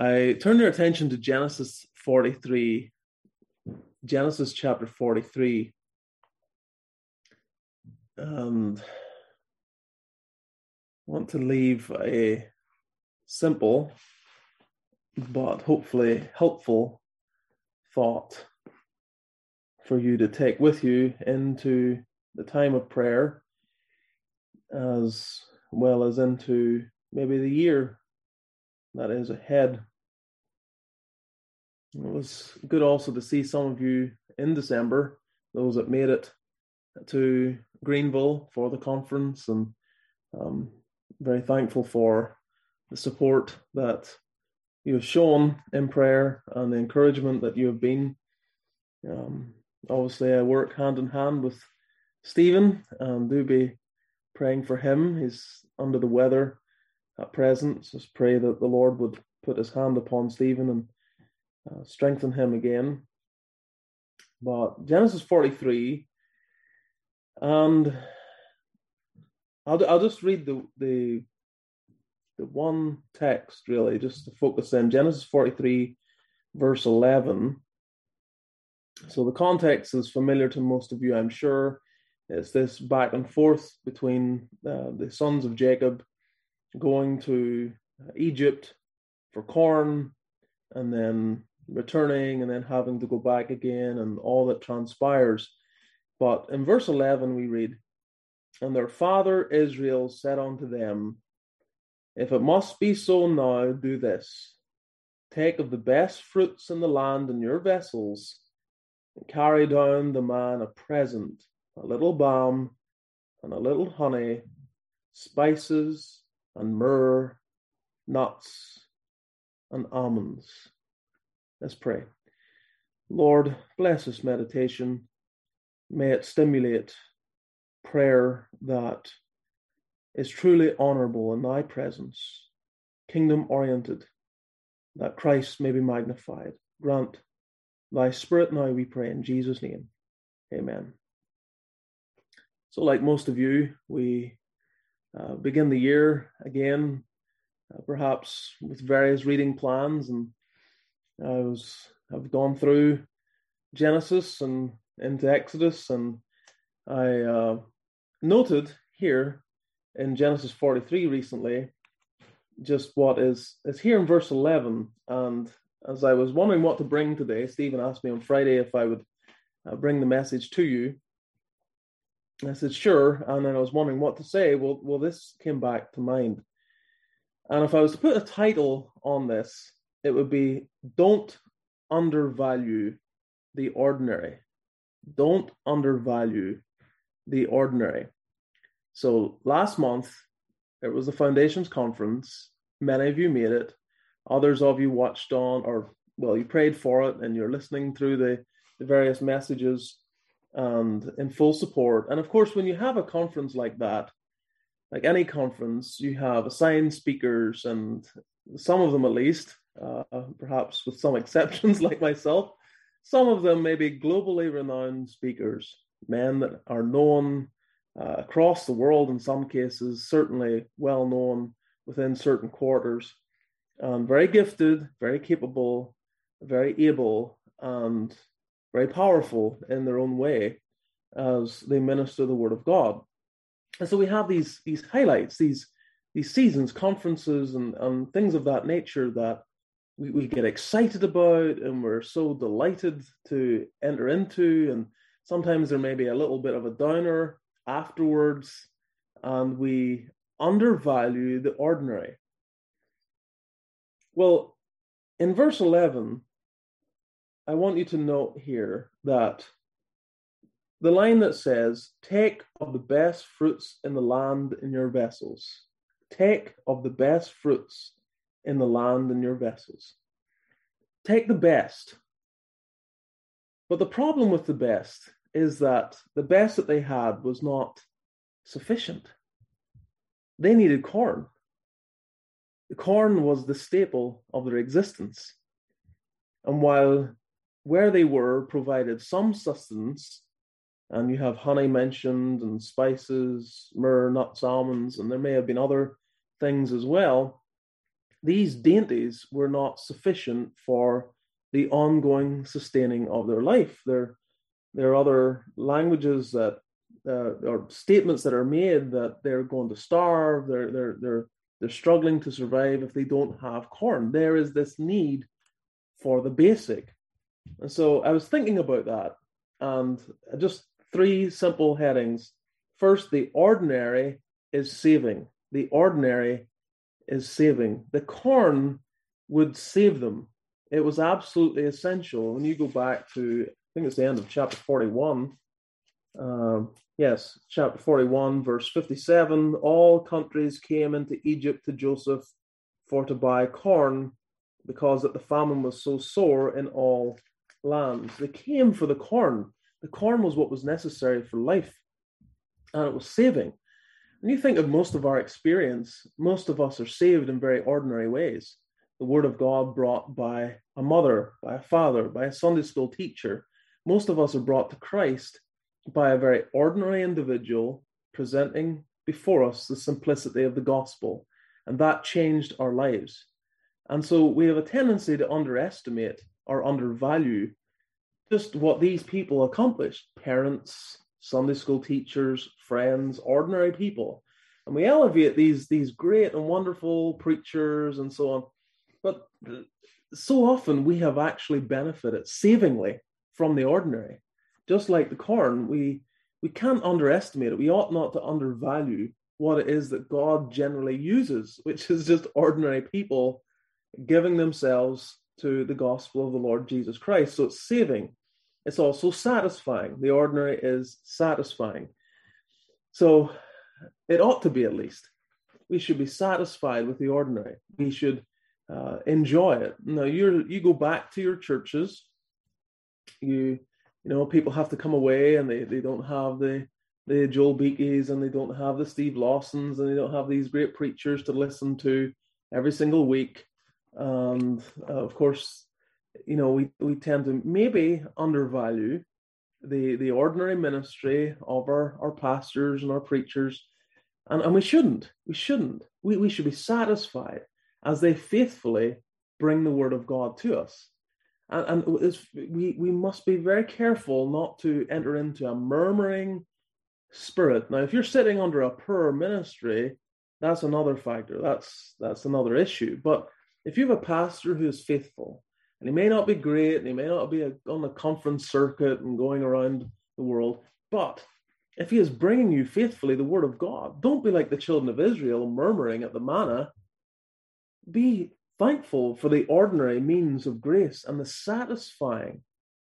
I turn your attention to Genesis 43, Genesis chapter 43. And want to leave a simple but hopefully helpful thought for you to take with you into the time of prayer as well as into maybe the year that is ahead. It was good also to see some of you in December, those that made it to Greenville for the conference, and um, very thankful for the support that you have shown in prayer and the encouragement that you have been. Um, obviously, I work hand in hand with Stephen and do be praying for him. He's under the weather at present. Just pray that the Lord would put his hand upon Stephen and uh, strengthen him again. But Genesis 43, and I'll, I'll just read the, the the one text really, just to focus in Genesis 43, verse 11. So the context is familiar to most of you, I'm sure. It's this back and forth between uh, the sons of Jacob going to Egypt for corn and then returning and then having to go back again and all that transpires. But in verse 11, we read, And their father Israel said unto them, if it must be so now, do this take of the best fruits in the land in your vessels, and carry down the man a present, a little balm, and a little honey, spices, and myrrh, nuts, and almonds. Let's pray. Lord, bless this meditation. May it stimulate prayer that is truly honorable in thy presence, kingdom oriented, that Christ may be magnified. Grant thy spirit now, we pray, in Jesus' name. Amen. So, like most of you, we uh, begin the year again, uh, perhaps with various reading plans, and I was have gone through Genesis and into Exodus, and I uh, noted here in Genesis 43 recently, just what is is here in verse 11. And as I was wondering what to bring today, Stephen asked me on Friday if I would uh, bring the message to you. I said sure, and then I was wondering what to say. Well, well, this came back to mind. And if I was to put a title on this, it would be "Don't undervalue the ordinary." Don't undervalue the ordinary. So last month, it was the Foundations Conference. Many of you made it. Others of you watched on, or well, you prayed for it and you're listening through the, the various messages and in full support. And of course, when you have a conference like that, like any conference, you have assigned speakers, and some of them at least, uh, perhaps with some exceptions like myself, some of them may be globally renowned speakers, men that are known uh, across the world in some cases, certainly well known within certain quarters, and very gifted, very capable, very able, and very powerful in their own way as they minister the word of God. And so we have these these highlights, these these seasons, conferences, and, and things of that nature that we, we get excited about and we're so delighted to enter into. And sometimes there may be a little bit of a downer afterwards and we undervalue the ordinary. Well, in verse 11, I want you to note here that the line that says, Take of the best fruits in the land in your vessels. Take of the best fruits in the land in your vessels. Take the best. But the problem with the best is that the best that they had was not sufficient. They needed corn. The corn was the staple of their existence. And while where they were provided some sustenance, and you have honey mentioned, and spices, myrrh, nuts, almonds, and there may have been other things as well, these dainties were not sufficient for the ongoing sustaining of their life. There, there are other languages that uh, or statements that are made that they're going to starve, they're they're they're they're struggling to survive if they don't have corn. There is this need for the basic. And so I was thinking about that and just three simple headings. First, the ordinary is saving. The ordinary is saving. The corn would save them. It was absolutely essential. When you go back to, I think it's the end of chapter 41, um, yes, chapter 41, verse 57 all countries came into Egypt to Joseph for to buy corn because that the famine was so sore in all lands. They came for the corn. The corn was what was necessary for life, and it was saving. When you think of most of our experience, most of us are saved in very ordinary ways. The word of God brought by a mother, by a father, by a Sunday school teacher. Most of us are brought to Christ by a very ordinary individual presenting before us the simplicity of the gospel. And that changed our lives. And so we have a tendency to underestimate or undervalue just what these people accomplished parents, Sunday school teachers, friends, ordinary people. And we elevate these, these great and wonderful preachers and so on. But so often we have actually benefited savingly from the ordinary just like the corn, we we can't underestimate it. We ought not to undervalue what it is that God generally uses, which is just ordinary people giving themselves to the gospel of the Lord Jesus Christ. So it's saving. It's also satisfying. The ordinary is satisfying. So it ought to be at least. We should be satisfied with the ordinary. We should uh, enjoy it. Now you you go back to your churches, you you know, people have to come away and they, they don't have the the Joel Beekes and they don't have the Steve Lawsons and they don't have these great preachers to listen to every single week. And uh, of course, you know, we, we tend to maybe undervalue the the ordinary ministry of our, our pastors and our preachers. And, and we shouldn't. We shouldn't. We, we should be satisfied as they faithfully bring the word of God to us and, and we we must be very careful not to enter into a murmuring spirit. Now, if you're sitting under a poor ministry, that's another factor. That's that's another issue. But if you have a pastor who is faithful, and he may not be great, and he may not be a, on the conference circuit and going around the world, but if he is bringing you faithfully the word of God, don't be like the children of Israel murmuring at the manna. Be thankful for the ordinary means of grace and the satisfying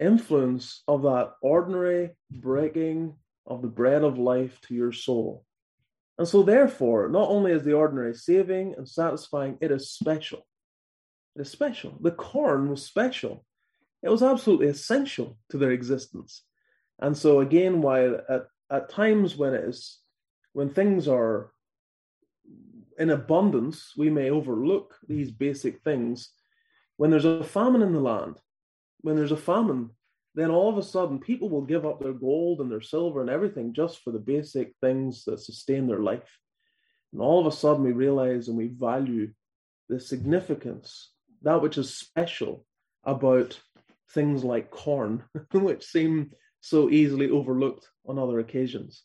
influence of that ordinary breaking of the bread of life to your soul. And so, therefore, not only is the ordinary saving and satisfying, it is special. It is special. The corn was special. It was absolutely essential to their existence. And so, again, while at, at times when it is when things are in abundance, we may overlook these basic things. When there's a famine in the land, when there's a famine, then all of a sudden people will give up their gold and their silver and everything just for the basic things that sustain their life. And all of a sudden we realize and we value the significance, that which is special about things like corn, which seem so easily overlooked on other occasions.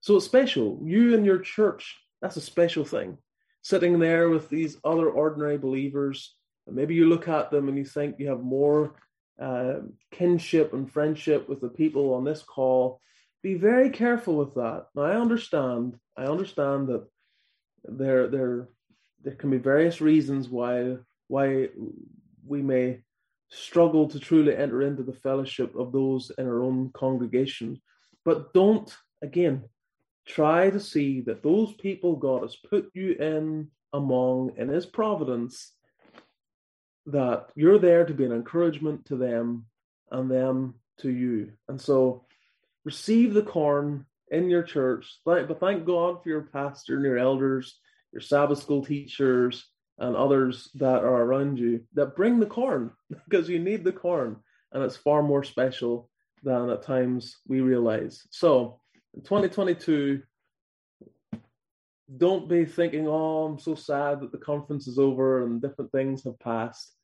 So it's special. You and your church that's a special thing. Sitting there with these other ordinary believers, maybe you look at them and you think you have more uh, kinship and friendship with the people on this call. Be very careful with that. Now, I understand. I understand that there there there can be various reasons why why we may struggle to truly enter into the fellowship of those in our own congregation. But don't, again, try to see that those people God has put you in among in His providence, that you're there to be an encouragement to them and them to you. And so receive the corn in your church, but thank God for your pastor and your elders, your Sabbath school teachers, and others that are around you that bring the corn because you need the corn and it's far more special than at times we realize. So, in 2022, don't be thinking, oh, I'm so sad that the conference is over and different things have passed.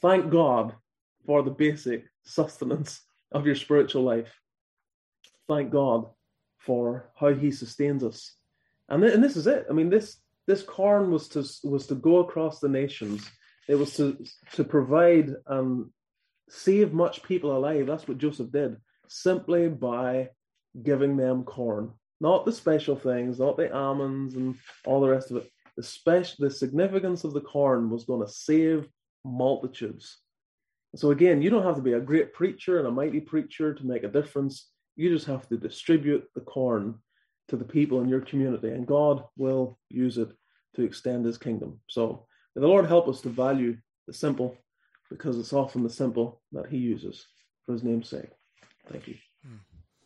Thank God for the basic sustenance of your spiritual life. Thank God for how He sustains us. And, th- and this is it. I mean, this this corn was to was to go across the nations. It was to to provide and save much people alive. That's what Joseph did simply by giving them corn, not the special things, not the almonds and all the rest of it. The special, the significance of the corn was going to save multitudes. So again, you don't have to be a great preacher and a mighty preacher to make a difference. You just have to distribute the corn to the people in your community, and God will use it to extend His kingdom. So may the Lord help us to value the simple, because it's often the simple that He uses for His name's sake. Thank you.